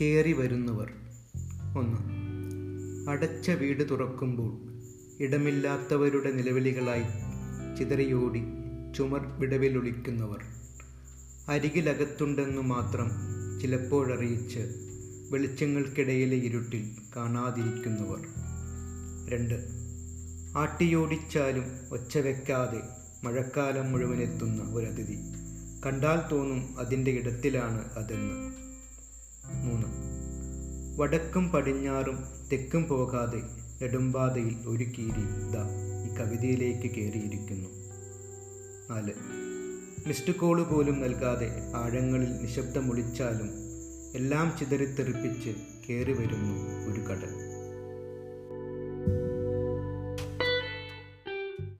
കേറി വരുന്നവർ. ഒന്ന് അടച്ച വീട് തുറക്കുമ്പോൾ ഇടമില്ലാത്തവരുടെ നിലവിളികളായി ചിതറിയോടി ചുമർ വിടവിലൊളിക്കുന്നവർ. അരികിലകത്തുണ്ടെന്നു മാത്രം ചിലപ്പോഴറിയിച്ച് വെളിച്ചങ്ങൾക്കിടയിലെ ഇരുട്ടിൽ കാണാതിരിക്കുന്നവർ. രണ്ട് ആട്ടിയോടിച്ചാലും ഒച്ച വെക്കാതെ മഴക്കാലം മുഴുവനെത്തുന്ന ഒരതിഥി. കണ്ടാൽ തോന്നും അതിന്റെ ഇടത്തിലാണ് അതെന്ന്. വടക്കും പടിഞ്ഞാറും തെക്കും പോകാതെ നെടുമ്പാതയിൽ കീരി ദാ ഈ കവിതയിലേക്ക് കയറിയിരിക്കുന്നു. നാല്. മിസ്ഡ് കോൾ പോലും നൽകാതെ ആഴങ്ങളിൽ നിശബ്ദമൊളിച്ചാലും എല്ലാം ചിതറിത്തെറിപ്പിച്ച് കയറി വരുന്നു ഒരു കടൽ.